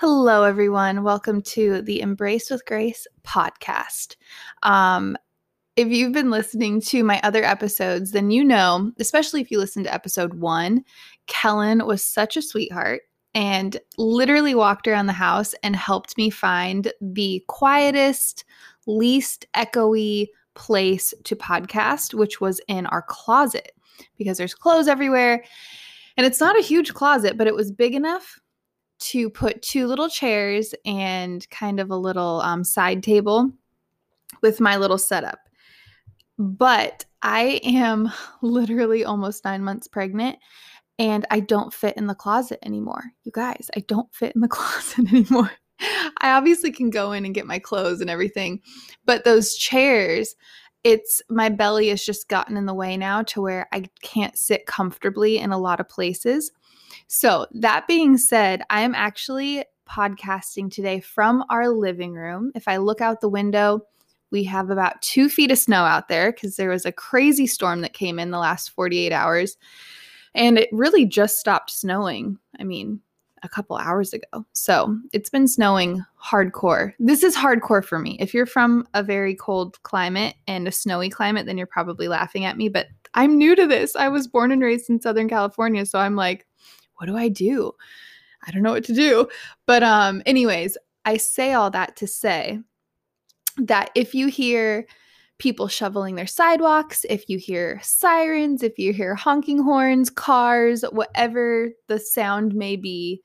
Hello, everyone. Welcome to the Embrace with Grace podcast. Um, if you've been listening to my other episodes, then you know, especially if you listened to episode one, Kellen was such a sweetheart and literally walked around the house and helped me find the quietest, least echoey place to podcast, which was in our closet because there's clothes everywhere. And it's not a huge closet, but it was big enough to put two little chairs and kind of a little um, side table with my little setup. But I am literally almost nine months pregnant and I don't fit in the closet anymore. You guys, I don't fit in the closet anymore. I obviously can go in and get my clothes and everything, but those chairs, it's my belly has just gotten in the way now to where I can't sit comfortably in a lot of places. So, that being said, I am actually podcasting today from our living room. If I look out the window, we have about two feet of snow out there because there was a crazy storm that came in the last 48 hours. And it really just stopped snowing. I mean, a couple hours ago. So it's been snowing hardcore. This is hardcore for me. If you're from a very cold climate and a snowy climate, then you're probably laughing at me. But I'm new to this. I was born and raised in Southern California. So I'm like, what do I do? I don't know what to do. But um anyways, I say all that to say that if you hear people shoveling their sidewalks, if you hear sirens, if you hear honking horns, cars, whatever the sound may be,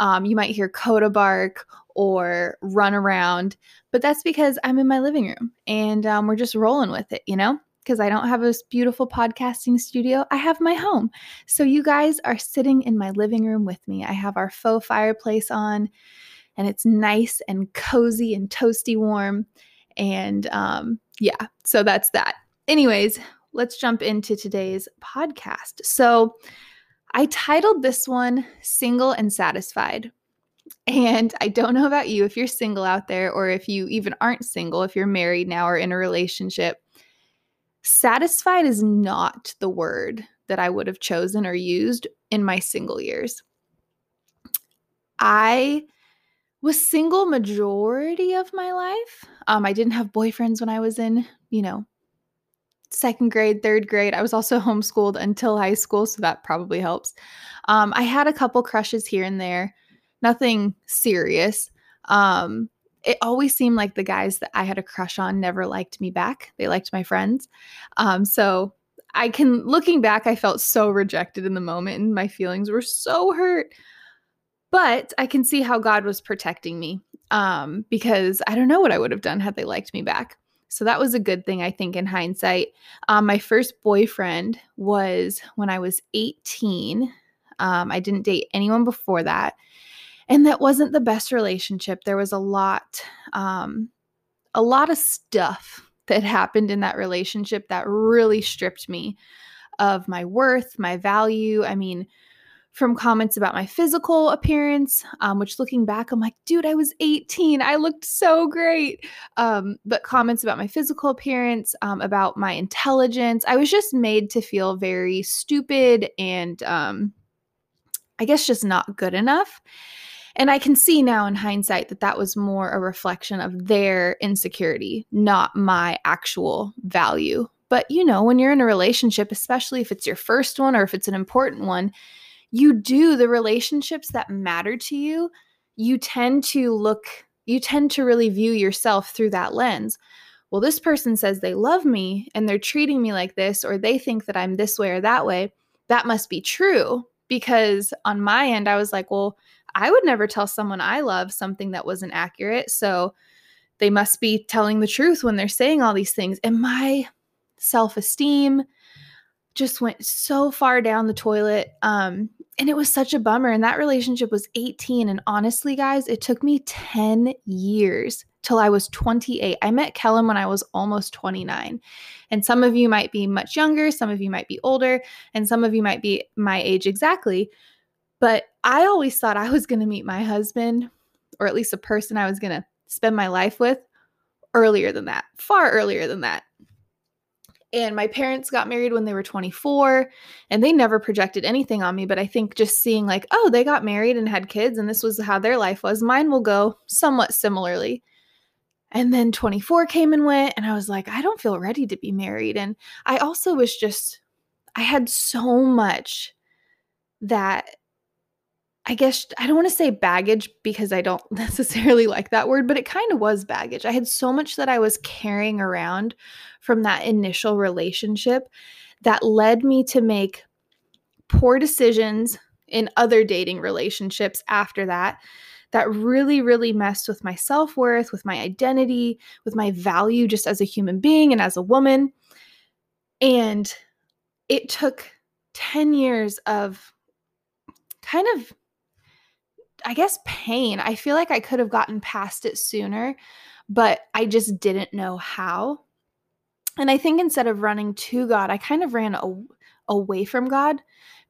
um, you might hear coda bark or run around. But that's because I'm in my living room and um, we're just rolling with it, you know? because I don't have a beautiful podcasting studio. I have my home. So you guys are sitting in my living room with me. I have our faux fireplace on, and it's nice and cozy and toasty warm. And um, yeah, so that's that. Anyways, let's jump into today's podcast. So I titled this one Single and Satisfied. And I don't know about you if you're single out there or if you even aren't single, if you're married now or in a relationship satisfied is not the word that I would have chosen or used in my single years. I was single majority of my life. Um, I didn't have boyfriends when I was in, you know, second grade, third grade. I was also homeschooled until high school, so that probably helps. Um, I had a couple crushes here and there, nothing serious. Um, it always seemed like the guys that I had a crush on never liked me back. They liked my friends. Um, so I can, looking back, I felt so rejected in the moment and my feelings were so hurt. But I can see how God was protecting me um, because I don't know what I would have done had they liked me back. So that was a good thing, I think, in hindsight. Um, my first boyfriend was when I was 18. Um, I didn't date anyone before that and that wasn't the best relationship there was a lot um a lot of stuff that happened in that relationship that really stripped me of my worth my value i mean from comments about my physical appearance, um, which looking back, I'm like, dude, I was 18. I looked so great. Um, but comments about my physical appearance, um, about my intelligence, I was just made to feel very stupid and um, I guess just not good enough. And I can see now in hindsight that that was more a reflection of their insecurity, not my actual value. But you know, when you're in a relationship, especially if it's your first one or if it's an important one, you do the relationships that matter to you. You tend to look, you tend to really view yourself through that lens. Well, this person says they love me and they're treating me like this, or they think that I'm this way or that way. That must be true because on my end, I was like, well, I would never tell someone I love something that wasn't accurate. So they must be telling the truth when they're saying all these things. And my self esteem just went so far down the toilet. Um, and it was such a bummer. And that relationship was 18. And honestly, guys, it took me 10 years till I was 28. I met Kellen when I was almost 29. And some of you might be much younger, some of you might be older, and some of you might be my age exactly. But I always thought I was going to meet my husband, or at least a person I was going to spend my life with, earlier than that, far earlier than that. And my parents got married when they were 24 and they never projected anything on me. But I think just seeing, like, oh, they got married and had kids and this was how their life was, mine will go somewhat similarly. And then 24 came and went, and I was like, I don't feel ready to be married. And I also was just, I had so much that I guess I don't want to say baggage because I don't necessarily like that word, but it kind of was baggage. I had so much that I was carrying around from that initial relationship that led me to make poor decisions in other dating relationships after that that really, really messed with my self worth, with my identity, with my value just as a human being and as a woman. And it took 10 years of kind of, I guess, pain. I feel like I could have gotten past it sooner, but I just didn't know how. And I think instead of running to God, I kind of ran a- away from God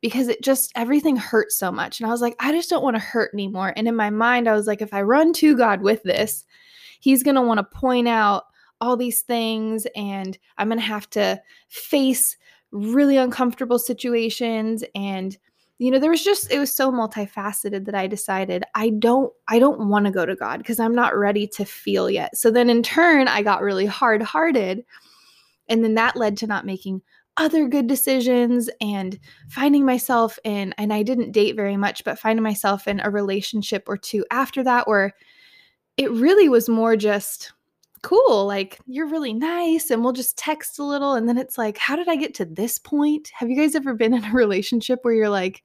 because it just everything hurt so much. And I was like, I just don't want to hurt anymore. And in my mind, I was like, if I run to God with this, He's going to want to point out all these things and I'm going to have to face really uncomfortable situations and you know there was just it was so multifaceted that i decided i don't i don't want to go to god because i'm not ready to feel yet. So then in turn i got really hard hearted and then that led to not making other good decisions and finding myself in and I didn't date very much but finding myself in a relationship or two after that where it really was more just cool like you're really nice and we'll just text a little. And then it's like how did I get to this point? Have you guys ever been in a relationship where you're like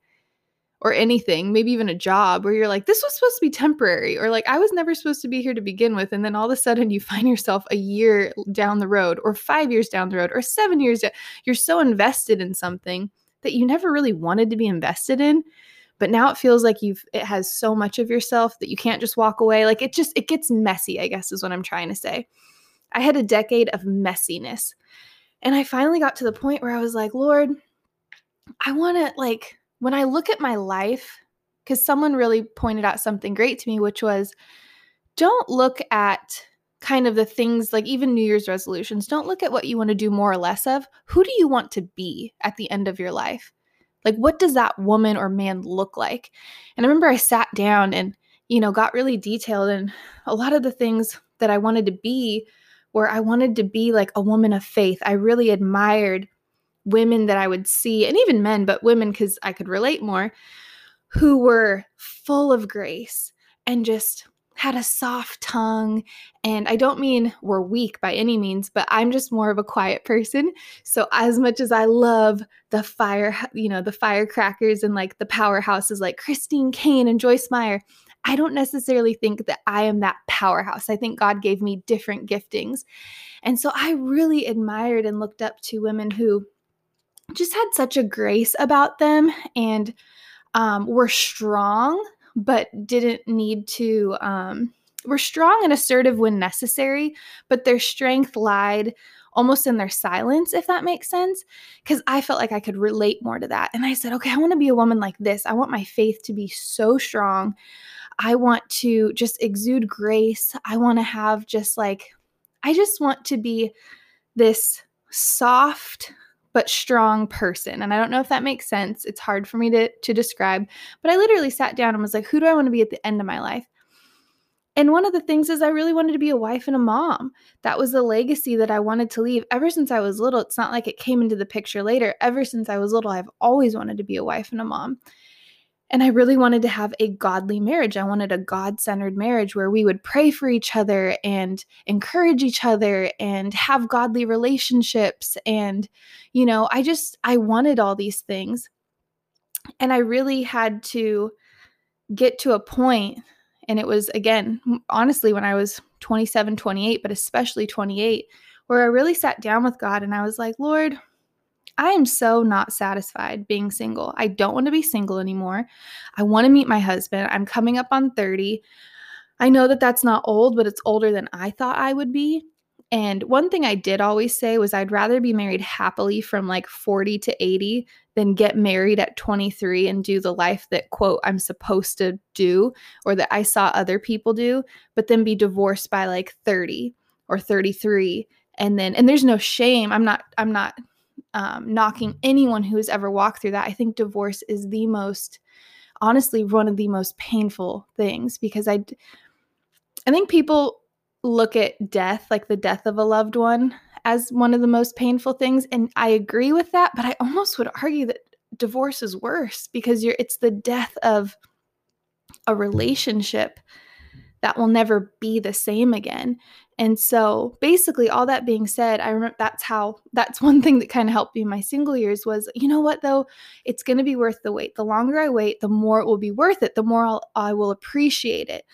or anything, maybe even a job where you're like, this was supposed to be temporary, or like, I was never supposed to be here to begin with. And then all of a sudden you find yourself a year down the road, or five years down the road, or seven years. Down. You're so invested in something that you never really wanted to be invested in. But now it feels like you've, it has so much of yourself that you can't just walk away. Like it just, it gets messy, I guess is what I'm trying to say. I had a decade of messiness. And I finally got to the point where I was like, Lord, I want to like, when I look at my life, because someone really pointed out something great to me, which was don't look at kind of the things like even New Year's resolutions. Don't look at what you want to do more or less of. Who do you want to be at the end of your life? Like, what does that woman or man look like? And I remember I sat down and, you know, got really detailed. And a lot of the things that I wanted to be where I wanted to be like a woman of faith. I really admired women that I would see, and even men, but women because I could relate more, who were full of grace and just had a soft tongue. And I don't mean we're weak by any means, but I'm just more of a quiet person. So as much as I love the fire, you know, the firecrackers and like the powerhouses like Christine Caine and Joyce Meyer, I don't necessarily think that I am that powerhouse. I think God gave me different giftings. And so I really admired and looked up to women who just had such a grace about them and um, were strong, but didn't need to. Um, were strong and assertive when necessary, but their strength lied almost in their silence, if that makes sense. Because I felt like I could relate more to that. And I said, okay, I want to be a woman like this. I want my faith to be so strong. I want to just exude grace. I want to have just like, I just want to be this soft, but strong person. And I don't know if that makes sense. It's hard for me to, to describe, but I literally sat down and was like, who do I want to be at the end of my life? And one of the things is, I really wanted to be a wife and a mom. That was the legacy that I wanted to leave ever since I was little. It's not like it came into the picture later. Ever since I was little, I've always wanted to be a wife and a mom. And I really wanted to have a godly marriage. I wanted a God centered marriage where we would pray for each other and encourage each other and have godly relationships. And, you know, I just, I wanted all these things. And I really had to get to a point, and it was again, honestly, when I was 27, 28, but especially 28, where I really sat down with God and I was like, Lord, I am so not satisfied being single. I don't want to be single anymore. I want to meet my husband. I'm coming up on 30. I know that that's not old, but it's older than I thought I would be. And one thing I did always say was I'd rather be married happily from like 40 to 80 than get married at 23 and do the life that, quote, I'm supposed to do or that I saw other people do, but then be divorced by like 30 or 33 and then and there's no shame i'm not i'm not um, knocking anyone who has ever walked through that. I think divorce is the most honestly one of the most painful things because i i think people look at death like the death of a loved one as one of the most painful things and i agree with that but i almost would argue that divorce is worse because you're it's the death of a relationship that will never be the same again. And so basically all that being said, I remember that's how that's one thing that kind of helped me in my single years was, you know what though, it's going to be worth the wait. The longer I wait, the more it will be worth it, the more I'll, I will appreciate it.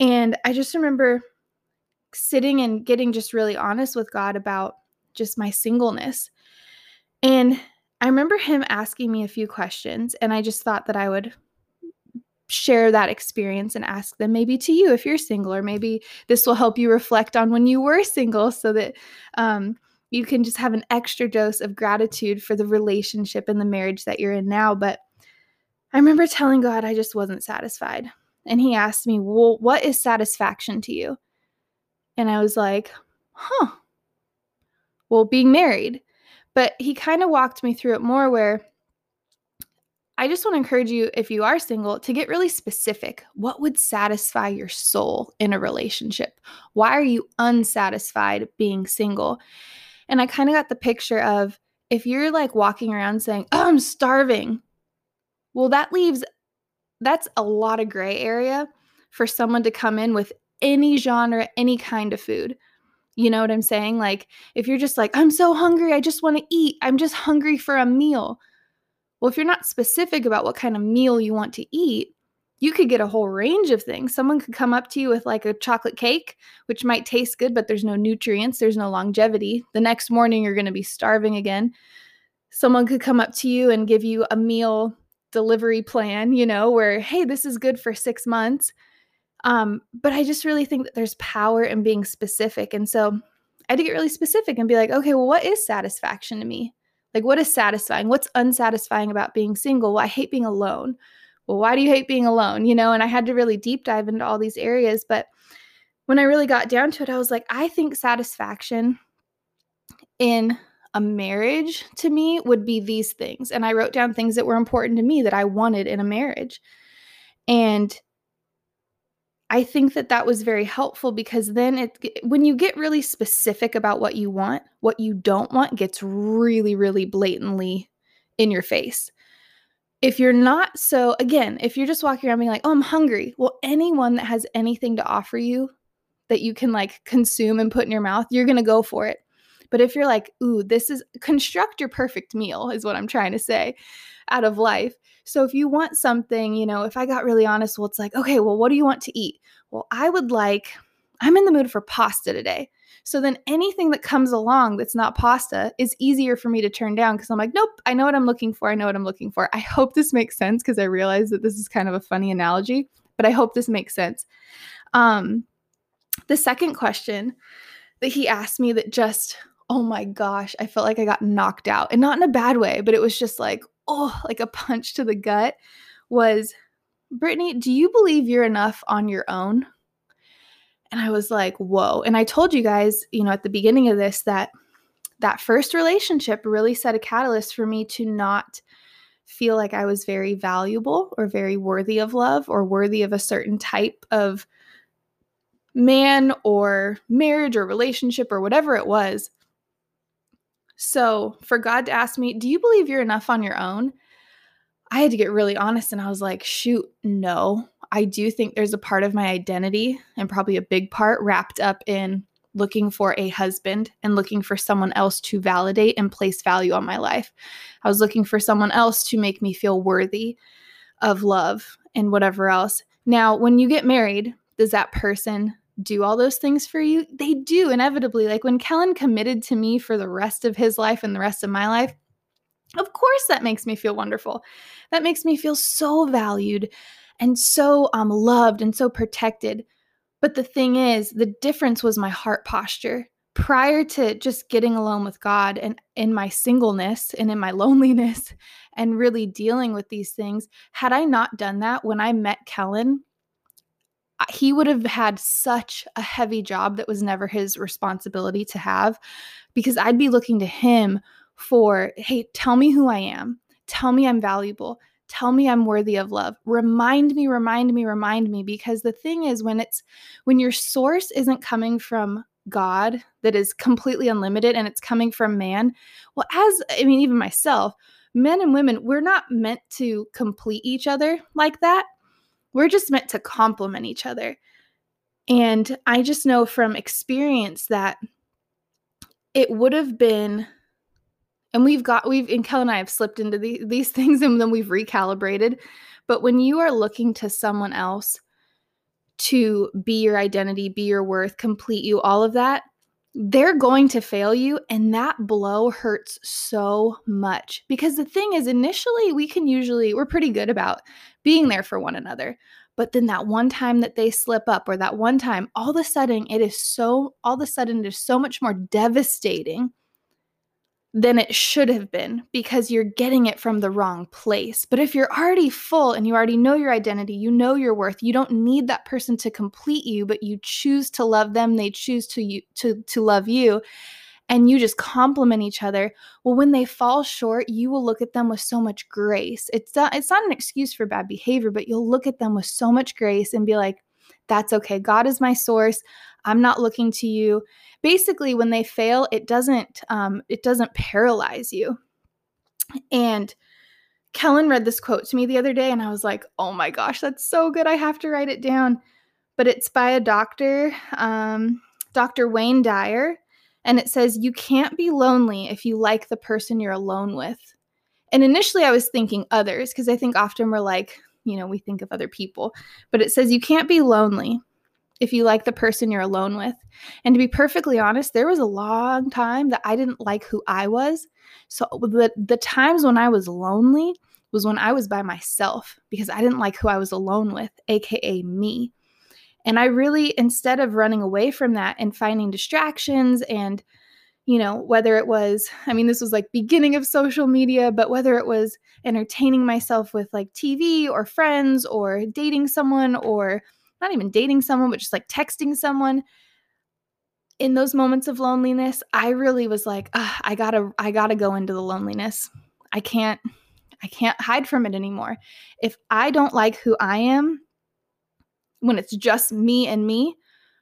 And I just remember sitting and getting just really honest with God about just my singleness. And I remember him asking me a few questions, and I just thought that I would share that experience and ask them maybe to you if you're single, or maybe this will help you reflect on when you were single so that um, you can just have an extra dose of gratitude for the relationship and the marriage that you're in now. But I remember telling God I just wasn't satisfied. And he asked me, Well, what is satisfaction to you? And I was like, Huh. Well, being married. But he kind of walked me through it more where I just want to encourage you, if you are single, to get really specific. What would satisfy your soul in a relationship? Why are you unsatisfied being single? And I kind of got the picture of if you're like walking around saying, oh, I'm starving, well, that leaves, that's a lot of gray area for someone to come in with any genre, any kind of food. You know what I'm saying? Like, if you're just like, I'm so hungry, I just want to eat, I'm just hungry for a meal well, if you're not specific about what kind of meal you want to eat, you could get a whole range of things. Someone could come up to you with like a chocolate cake, which might taste good, but there's no nutrients, there's no longevity. The next morning, you're going to be starving again. Someone could come up to you and give you a meal delivery plan, you know, where, hey, this is good for six months. Um, but I just really think that there's power in being specific. And so I had to get really specific and be like, okay, well, what is satisfaction to me? Like, what is satisfying? What's unsatisfying about being single? Well, I hate being alone. Well, why do you hate being alone? You know, and I had to really deep dive into all these areas. But when I really got down to it, I was like, I think satisfaction in a marriage to me would be these things. And I wrote down things that were important to me that I wanted in a marriage. And I think that that was very helpful because then it when you get really specific about what you want, what you don't want gets really really blatantly in your face. If you're not so again, if you're just walking around being like, "Oh, I'm hungry." Well, anyone that has anything to offer you that you can like consume and put in your mouth, you're going to go for it. But if you're like, "Ooh, this is construct your perfect meal," is what I'm trying to say out of life. So if you want something, you know, if I got really honest, well, it's like, okay, well, what do you want to eat? Well, I would like, I'm in the mood for pasta today. So then anything that comes along that's not pasta is easier for me to turn down because I'm like, nope, I know what I'm looking for. I know what I'm looking for. I hope this makes sense because I realize that this is kind of a funny analogy, but I hope this makes sense. Um, the second question that he asked me that just, oh my gosh, I felt like I got knocked out and not in a bad way, but it was just like, oh, like a punch to the gut was Brittany, do you believe you're enough on your own? And I was like, whoa. And I told you guys, you know, at the beginning of this that that first relationship really set a catalyst for me to not feel like I was very valuable or very worthy of love or worthy of a certain type of man or marriage or relationship or whatever it was. So, for God to ask me, Do you believe you're enough on your own? I had to get really honest and I was like, Shoot, no. I do think there's a part of my identity and probably a big part wrapped up in looking for a husband and looking for someone else to validate and place value on my life. I was looking for someone else to make me feel worthy of love and whatever else. Now, when you get married, does that person do all those things for you? They do inevitably. Like when Kellen committed to me for the rest of his life and the rest of my life, of course that makes me feel wonderful. That makes me feel so valued and so um, loved and so protected. But the thing is, the difference was my heart posture. Prior to just getting alone with God and in my singleness and in my loneliness and really dealing with these things, had I not done that when I met Kellen, he would have had such a heavy job that was never his responsibility to have because I'd be looking to him for, hey, tell me who I am. Tell me I'm valuable. Tell me I'm worthy of love. Remind me, remind me, remind me. Because the thing is, when it's when your source isn't coming from God that is completely unlimited and it's coming from man, well, as I mean, even myself, men and women, we're not meant to complete each other like that. We're just meant to complement each other. And I just know from experience that it would have been and we've got we've and Kel and I have slipped into the, these things and then we've recalibrated. But when you are looking to someone else to be your identity, be your worth, complete you, all of that, they're going to fail you. And that blow hurts so much because the thing is, initially, we can usually, we're pretty good about being there for one another. But then that one time that they slip up, or that one time, all of a sudden, it is so, all of a sudden, it is so much more devastating than it should have been because you're getting it from the wrong place. But if you're already full and you already know your identity, you know your worth, you don't need that person to complete you, but you choose to love them, they choose to you to to love you and you just complement each other. Well, when they fall short, you will look at them with so much grace. It's not it's not an excuse for bad behavior, but you'll look at them with so much grace and be like, that's okay. God is my source. I'm not looking to you. Basically, when they fail, it doesn't um, it doesn't paralyze you. And Kellen read this quote to me the other day, and I was like, "Oh my gosh, that's so good! I have to write it down." But it's by a doctor, um, Dr. Wayne Dyer, and it says, "You can't be lonely if you like the person you're alone with." And initially, I was thinking others because I think often we're like, you know, we think of other people, but it says you can't be lonely if you like the person you're alone with. And to be perfectly honest, there was a long time that I didn't like who I was. So the the times when I was lonely was when I was by myself because I didn't like who I was alone with, aka me. And I really instead of running away from that and finding distractions and you know, whether it was, I mean, this was like beginning of social media, but whether it was entertaining myself with like TV or friends or dating someone or not even dating someone, but just like texting someone. In those moments of loneliness, I really was like, I gotta, I gotta go into the loneliness. I can't, I can't hide from it anymore. If I don't like who I am, when it's just me and me,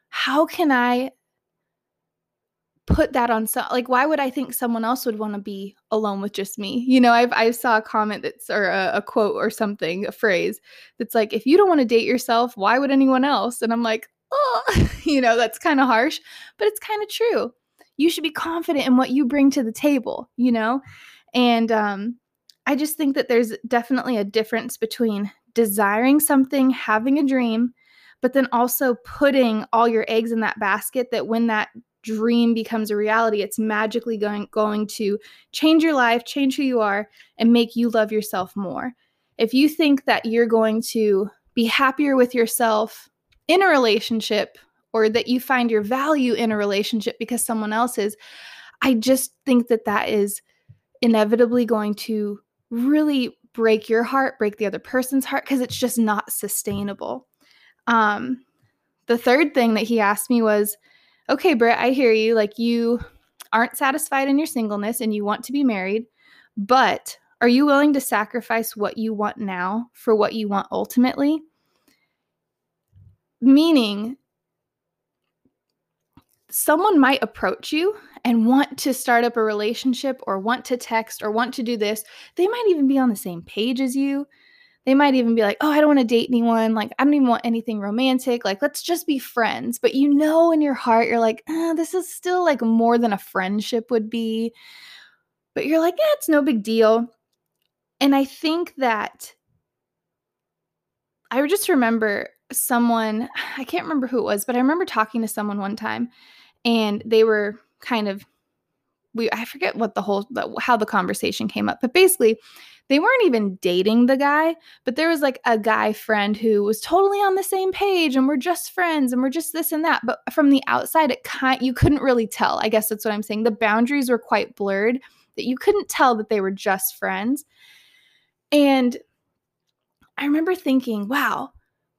how can I put that on so like why would i think someone else would want to be alone with just me? You know i've i saw a comment that's or a, a quote or something a phrase that's like if you don't want to date yourself why would anyone else? And i'm like oh you know that's kind of harsh but it's kind of true. You should be confident in what you bring to the table you know? And um i just think that there's definitely a difference between desiring something having a dream but then also putting all your eggs in that basket that when that dream becomes a reality, it's magically going, going to change your life, change who you are, and make you love yourself more. If you think that you're going to be happier with yourself in a relationship or that you find your value in a relationship because someone else is, I just think that that is inevitably going to really break your heart, break the other person's heart because it's just not sustainable. Um, the third thing that he asked me was, okay, Britt, I hear you. Like you aren't satisfied in your singleness and you want to be married, but are you willing to sacrifice what you want now for what you want ultimately? Meaning, someone might approach you and want to start up a relationship or want to text or want to do this. They might even be on the same page as you. They might even be like, oh, I don't want to date anyone. Like, I don't even want anything romantic. Like, let's just be friends. But you know, in your heart, you're like, eh, this is still like more than a friendship would be. But you're like, yeah, it's no big deal. And I think that I just remember someone, I can't remember who it was, but I remember talking to someone one time and they were kind of we I forget what the whole how the conversation came up, but basically they weren't even dating the guy, but there was like a guy friend who was totally on the same page and we're just friends and we're just this and that. But from the outside, it kind you couldn't really tell. I guess that's what I'm saying. The boundaries were quite blurred that you couldn't tell that they were just friends. And I remember thinking, wow,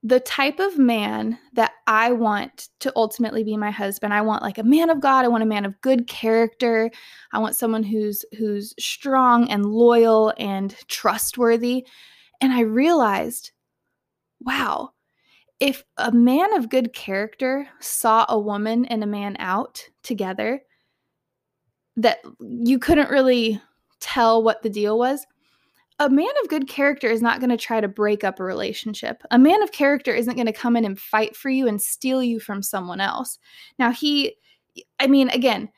the type of man that I want to ultimately be my husband. I want like a man of God. I want a man of good character. I want someone who's who's strong and loyal and trustworthy. And I realized, wow, if a man of good character saw a woman and a man out together that you couldn't really tell what the deal was, a man of good character is not going to try to break up a relationship. A man of character isn't going to come in and fight for you and steal you from someone else. Now, he, I mean, again,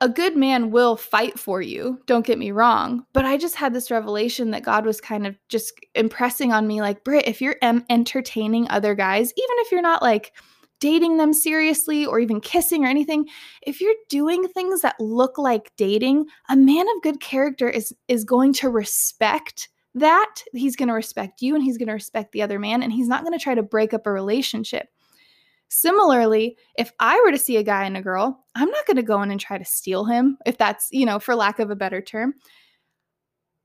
a good man will fight for you, don't get me wrong. But I just had this revelation that God was kind of just impressing on me like, Britt, if you're entertaining other guys, even if you're not like, dating them seriously or even kissing or anything, if you're doing things that look like dating, a man of good character is is going to respect that. He's going to respect you and he's going to respect the other man and he's not going to try to break up a relationship. Similarly, if I were to see a guy and a girl, I'm not going to go in and try to steal him, if that's, you know, for lack of a better term.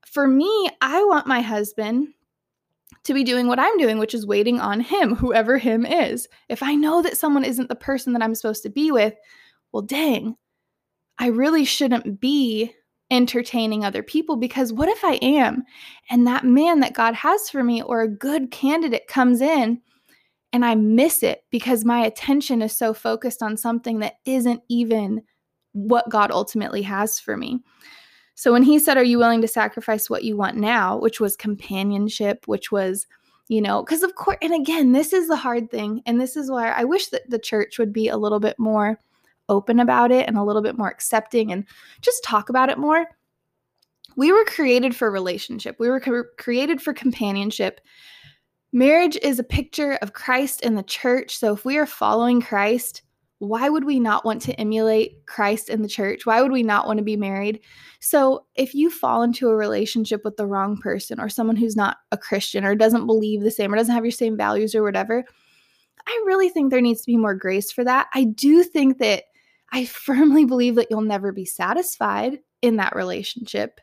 For me, I want my husband to be doing what I'm doing, which is waiting on him, whoever him is. If I know that someone isn't the person that I'm supposed to be with, well, dang, I really shouldn't be entertaining other people because what if I am and that man that God has for me or a good candidate comes in and I miss it because my attention is so focused on something that isn't even what God ultimately has for me. So when he said, Are you willing to sacrifice what you want now? which was companionship, which was, you know, because of course, and again, this is the hard thing. And this is why I wish that the church would be a little bit more open about it and a little bit more accepting and just talk about it more. We were created for relationship, we were created for companionship. Marriage is a picture of Christ and the church. So if we are following Christ, why would we not want to emulate Christ in the church? Why would we not want to be married? So, if you fall into a relationship with the wrong person or someone who's not a Christian or doesn't believe the same or doesn't have your same values or whatever, I really think there needs to be more grace for that. I do think that I firmly believe that you'll never be satisfied in that relationship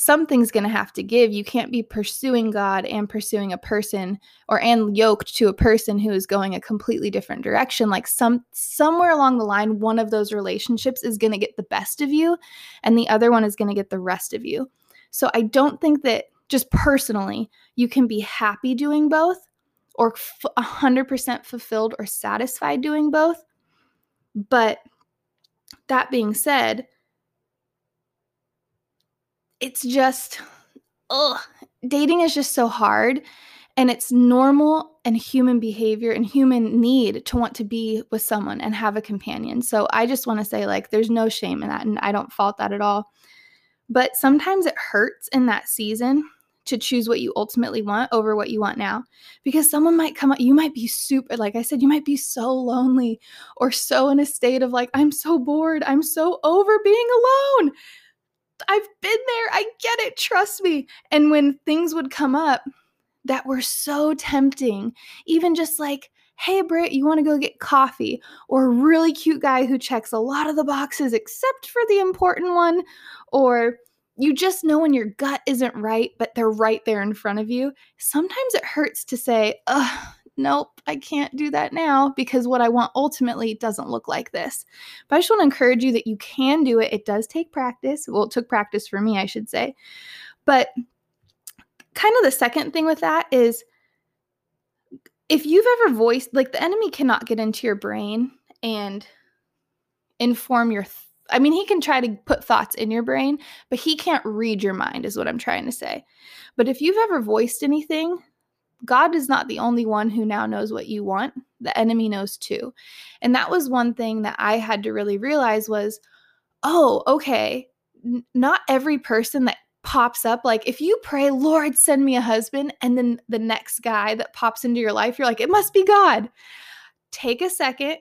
something's going to have to give. You can't be pursuing God and pursuing a person or and yoked to a person who is going a completely different direction. Like some somewhere along the line one of those relationships is going to get the best of you and the other one is going to get the rest of you. So I don't think that just personally you can be happy doing both or f- 100% fulfilled or satisfied doing both. But that being said, it's just, ugh, dating is just so hard. And it's normal and human behavior and human need to want to be with someone and have a companion. So I just want to say, like, there's no shame in that. And I don't fault that at all. But sometimes it hurts in that season to choose what you ultimately want over what you want now because someone might come up you might be super like i said you might be so lonely or so in a state of like i'm so bored i'm so over being alone I've been there. I get it. Trust me. And when things would come up that were so tempting, even just like, hey, Britt, you want to go get coffee? Or really cute guy who checks a lot of the boxes except for the important one. Or you just know when your gut isn't right, but they're right there in front of you. Sometimes it hurts to say, ugh, nope, I can't do that now because what I want ultimately doesn't look like this. But I just want to encourage you that you can do it. It does take practice. Well, it took practice for me, I should say. But kind of the second thing with that is if you've ever voiced, like the enemy cannot get into your brain and inform your. I mean, he can try to put thoughts in your brain, but he can't read your mind, is what I'm trying to say. But if you've ever voiced anything God is not the only one who now knows what you want. The enemy knows too. And that was one thing that I had to really realize was, oh, okay, N- not every person that pops up like if you pray, "Lord, send me a husband," and then the next guy that pops into your life, you're like, "It must be God." Take a second,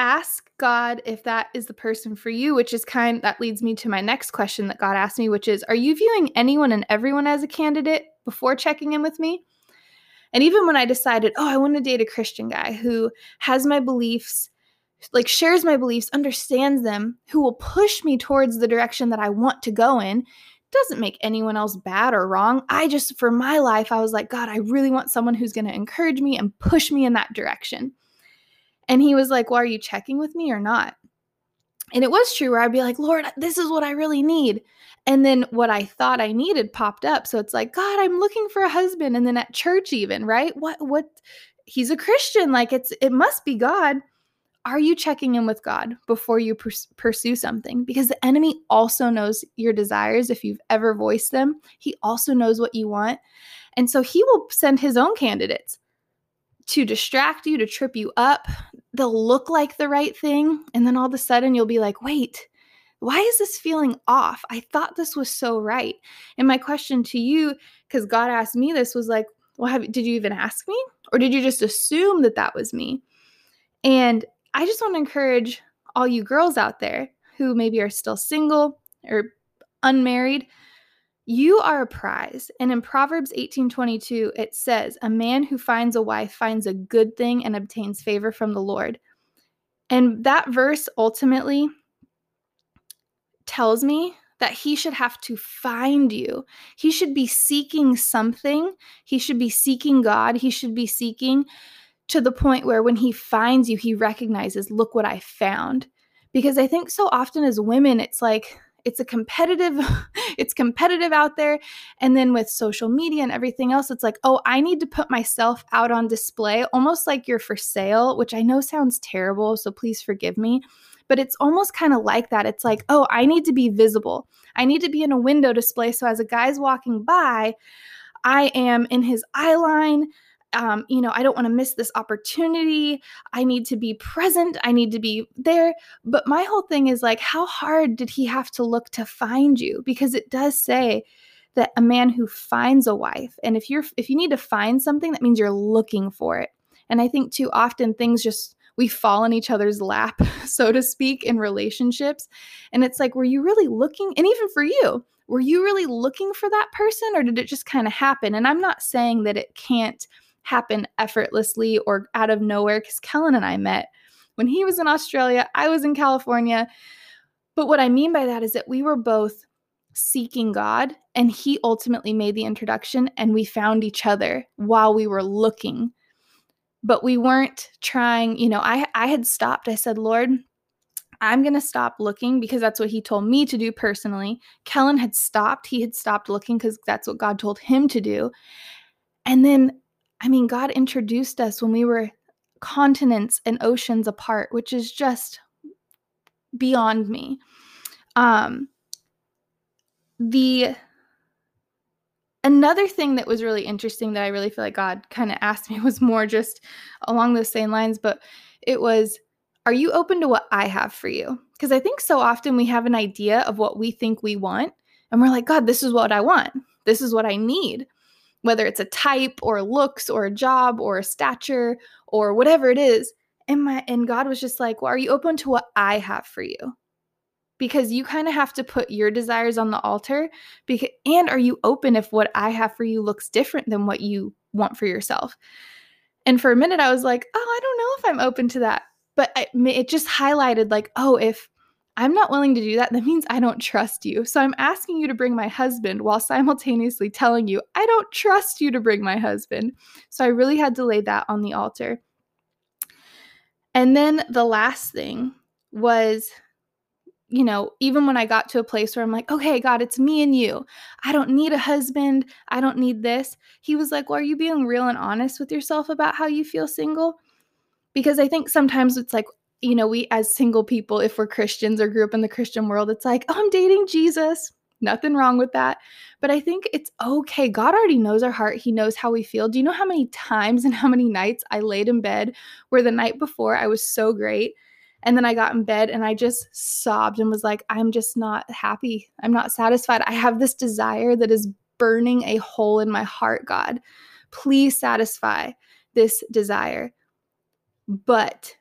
ask God if that is the person for you, which is kind that leads me to my next question that God asked me, which is are you viewing anyone and everyone as a candidate before checking in with me? And even when I decided, oh, I want to date a Christian guy who has my beliefs, like shares my beliefs, understands them, who will push me towards the direction that I want to go in, doesn't make anyone else bad or wrong. I just, for my life, I was like, God, I really want someone who's going to encourage me and push me in that direction. And he was like, Well, are you checking with me or not? And it was true where I'd be like, Lord, this is what I really need. And then what I thought I needed popped up. So it's like, God, I'm looking for a husband. And then at church, even, right? What, what, he's a Christian. Like it's, it must be God. Are you checking in with God before you pers- pursue something? Because the enemy also knows your desires if you've ever voiced them. He also knows what you want. And so he will send his own candidates to distract you, to trip you up. They'll look like the right thing. And then all of a sudden you'll be like, wait, why is this feeling off? I thought this was so right. And my question to you, because God asked me this, was like, well, have, did you even ask me? Or did you just assume that that was me? And I just want to encourage all you girls out there who maybe are still single or unmarried. You are a prize. And in Proverbs 18:22 it says, "A man who finds a wife finds a good thing and obtains favor from the Lord." And that verse ultimately tells me that he should have to find you. He should be seeking something. He should be seeking God. He should be seeking to the point where when he finds you, he recognizes, look what I found. Because I think so often as women, it's like, it's a competitive it's competitive out there and then with social media and everything else it's like oh i need to put myself out on display almost like you're for sale which i know sounds terrible so please forgive me but it's almost kind of like that. It's like, oh, I need to be visible. I need to be in a window display. So as a guy's walking by, I am in his eye line. Um, you know, I don't want to miss this opportunity. I need to be present. I need to be there. But my whole thing is like, how hard did he have to look to find you? Because it does say that a man who finds a wife, and if you're if you need to find something, that means you're looking for it. And I think too often things just we fall in each other's lap, so to speak, in relationships. And it's like, were you really looking? And even for you, were you really looking for that person or did it just kind of happen? And I'm not saying that it can't happen effortlessly or out of nowhere because Kellen and I met when he was in Australia, I was in California. But what I mean by that is that we were both seeking God and he ultimately made the introduction and we found each other while we were looking. But we weren't trying you know i i had stopped. I said lord i'm going to stop looking because that's what he told me to do personally. Kellen had stopped. He had stopped looking because that's what god told him to do. And then i mean god introduced us when we were continents and oceans apart which is just beyond me um the Another thing that was really interesting that I really feel like God kind of asked me was more just along those same lines, but it was, Are you open to what I have for you? Because I think so often we have an idea of what we think we want, and we're like, God, this is what I want. This is what I need. Whether it's a type or looks or a job or a stature or whatever it is. And my and God was just like, Well, are you open to what I have for you? because you kind of have to put your desires on the altar because and are you open if what I have for you looks different than what you want for yourself and for a minute I was like oh I don't know if I'm open to that but it just highlighted like oh if I'm not willing to do that that means I don't trust you so I'm asking you to bring my husband while simultaneously telling you I don't trust you to bring my husband so I really had to lay that on the altar and then the last thing was you know, even when I got to a place where I'm like, okay, God, it's me and you. I don't need a husband. I don't need this. He was like, well, are you being real and honest with yourself about how you feel single? Because I think sometimes it's like, you know, we as single people, if we're Christians or grew up in the Christian world, it's like, oh, I'm dating Jesus. Nothing wrong with that. But I think it's okay. God already knows our heart. He knows how we feel. Do you know how many times and how many nights I laid in bed where the night before I was so great? And then I got in bed and I just sobbed and was like, I'm just not happy. I'm not satisfied. I have this desire that is burning a hole in my heart, God. Please satisfy this desire. But,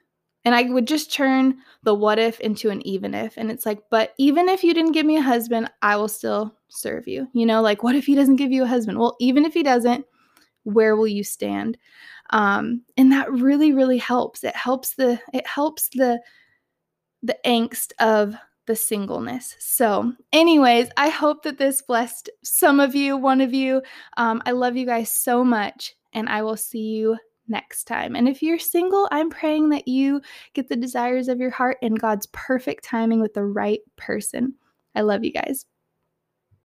and I would just turn the what if into an even if. And it's like, but even if you didn't give me a husband, I will still serve you. You know, like, what if he doesn't give you a husband? Well, even if he doesn't, where will you stand? um, and that really really helps it helps the it helps the the angst of the singleness. So, anyways, I hope that this blessed some of you, one of you. Um, I love you guys so much, and I will see you next time. And if you're single, I'm praying that you get the desires of your heart in God's perfect timing with the right person. I love you guys.